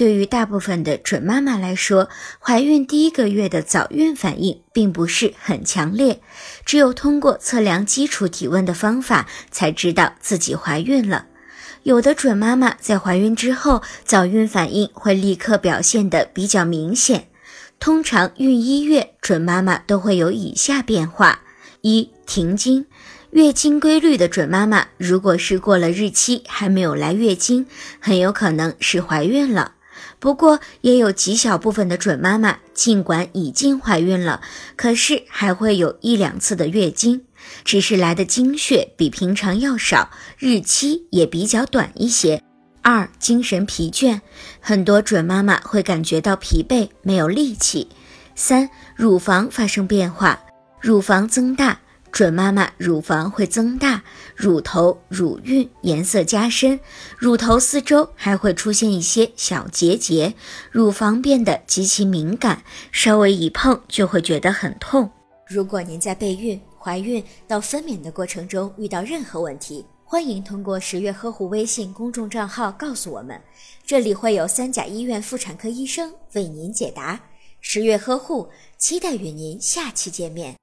对于大部分的准妈妈来说，怀孕第一个月的早孕反应并不是很强烈，只有通过测量基础体温的方法才知道自己怀孕了。有的准妈妈在怀孕之后，早孕反应会立刻表现得比较明显。通常孕一月，准妈妈都会有以下变化：一、停经。月经规律的准妈妈，如果是过了日期还没有来月经，很有可能是怀孕了。不过，也有极小部分的准妈妈，尽管已经怀孕了，可是还会有一两次的月经，只是来的经血比平常要少，日期也比较短一些。二、精神疲倦，很多准妈妈会感觉到疲惫，没有力气。三、乳房发生变化，乳房增大。准妈妈乳房会增大，乳头、乳晕颜色加深，乳头四周还会出现一些小结节，乳房变得极其敏感，稍微一碰就会觉得很痛。如果您在备孕、怀孕到分娩的过程中遇到任何问题，欢迎通过十月呵护微信公众账号告诉我们，这里会有三甲医院妇产科医生为您解答。十月呵护，期待与您下期见面。